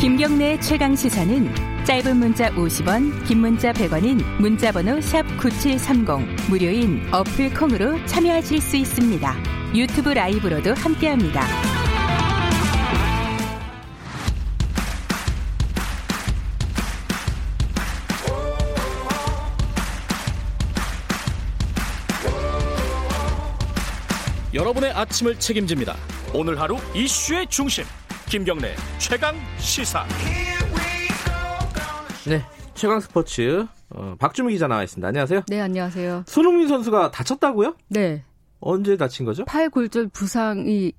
김경래 최강 시사는 짧은 문자 50원, 긴 문자 100원인 문자번호 샵 #9730 무료인 어플 콩으로 참여하실 수 있습니다. 유튜브 라이브로도 함께합니다. 여러분의 아침을 책임집니다. 오늘 하루 이슈의 중심 김경래 최강 시사. 네, 최강 스포츠 어, 박주미 기자 나와 있습니다. 안녕하세요. 네, 안녕하세요. 손흥민 선수가 다쳤다고요? 네. 언제 다친 거죠? 팔 골절 부상이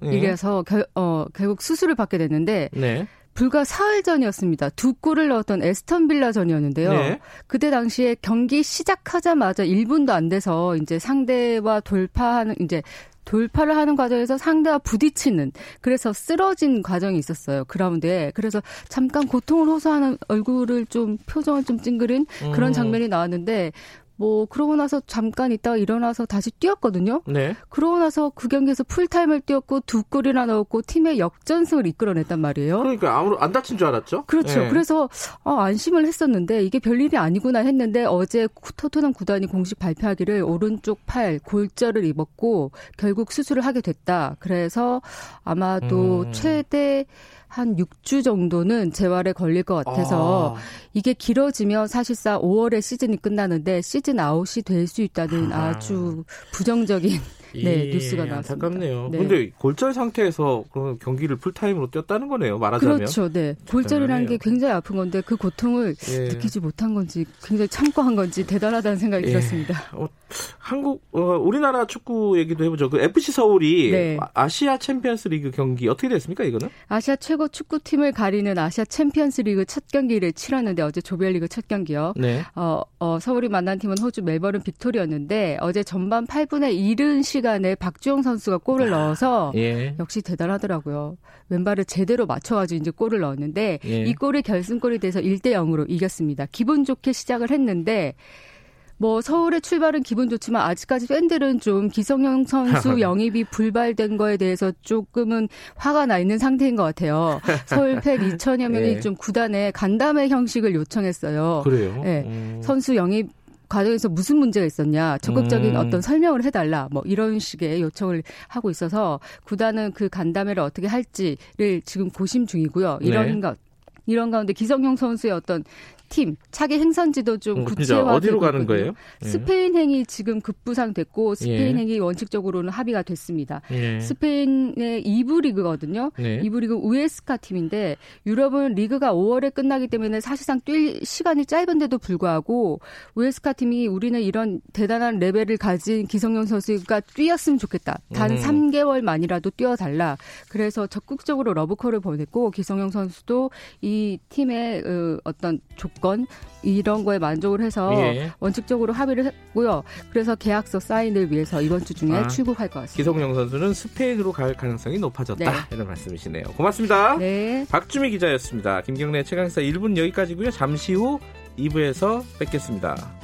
네. 이래서 결, 어, 결국 수술을 받게 됐는데 네. 불과 사흘 전이었습니다. 두 골을 넣었던 에스턴 빌라전이었는데요. 네. 그때 당시에 경기 시작하자마자 1분도 안 돼서 이제 상대와 돌파하는 이제 돌파를 하는 과정에서 상대와 부딪히는 그래서 쓰러진 과정이 있었어요 그라운드에 그래서 잠깐 고통을 호소하는 얼굴을 좀 표정을 좀 찡그린 그런 음. 장면이 나왔는데 뭐 그러고 나서 잠깐 있다가 일어나서 다시 뛰었거든요. 네. 그러고 나서 그 경기에서 풀타임을 뛰었고 두 골이나 넣었고 팀의 역전승을 이끌어냈단 말이에요. 그러니까 아무로 안 다친 줄 알았죠? 그렇죠. 네. 그래서 어, 안심을 했었는데 이게 별일이 아니구나 했는데 어제 토트넘 구단이 공식 발표하기를 오른쪽 팔 골절을 입었고 결국 수술을 하게 됐다. 그래서 아마도 음. 최대 한 6주 정도는 재활에 걸릴 것 같아서 아, 이게 길어지면 사실상 5월에 시즌이 끝나는데 시즌 아웃이 될 수 있다는 아. 아주 부정적인 네, 예, 뉴스가 나왔습니다. 안타깝네요. 네. 근데 골절 상태에서 그럼 경기를 풀타임으로 뛰었다는 거네요. 말하자면. 그렇죠. 네. 골절이라는 게. 굉장히 아픈 건데 그 고통을 예. 느끼지 못한 건지 굉장히 참고 한 건지 대단하다는 생각이 예. 들었습니다. 어, 한국 어, 우리나라 축구 얘기도 해보죠. 그 FC 서울이 네. 아- 아시아 챔피언스리그 경기 어떻게 됐습니까? 이거는? 아시아 최고 축구팀을 가리는 아시아 챔피언스리그 첫 경기를 치렀는데 어제 조별리그 첫 경기요. 네. 어, 어, 서울이 만난 팀은 호주 멜버른 빅토리였는데 어제 전반 8분의 이른 시간에 박주영 선수가 골을 넣어서 예. 역시 대단하더라고요. 왼발을 제대로 맞춰가지고 이제 골을 넣었는데 예. 이 골이 결승골이 돼서 1대 0으로 이겼습니다. 기분 좋게 시작을 했는데 뭐 서울의 출발은 기분 좋지만 아직까지 팬들은 좀 기성용 선수 영입이 불발된 거에 대해서 조금은 화가 나 있는 상태인 것 같아요. 서울 팬 2천여 명이 예. 좀 구단에 간담회 형식을 요청했어요. 그래요. 네. 음. 선수 영입 과정에서 무슨 문제가 있었냐, 적극적인 음. 어떤 설명을 해달라, 뭐 이런 식의 요청을 하고 있어서 구단은 그 간담회를 어떻게 할지를 지금 고심 중이고요. 이런 네. 가 이런 가운데 기성용 선수의 어떤 팀 차기 행선지도 좀 음, 진짜 구체화되고 어디로 가는. 거예요? 예. 스페인행이 지금 급부상됐고 스페인 예. 행이 원칙적으로는 합의가 됐습니다. 예. 스페인의 2부 리그거든요. 네. 2부 리그 우에스카 팀인데 유럽은 리그가 5월에 끝나기 때문에 사실상 뛸 시간이 짧은데도 불구하고 우에스카 팀이 우리는 이런 대단한 레벨을 가진 기성용 선수가 뛰었으면 좋겠다. 단 음. 3개월만이라도 뛰어달라. 그래서 적극적으로 러브콜을 보냈고 기성용 선수도 이 팀의 어, 어떤 조건 이런 거에 만족을 해서 예. 원칙적으로 합의를 했고요. 그래서 계약서 사인을 위해서 이번 주 중에 아, 출국할 것 같습니다. 기성용 선수는 스페인으로 갈 가능성이 높아졌다. 네. 이런 말씀이시네요. 고맙습니다. 네. 박주미 기자였습니다. 김경래 최강사 1분 여기까지고요. 잠시 후 2부에서 뵙겠습니다.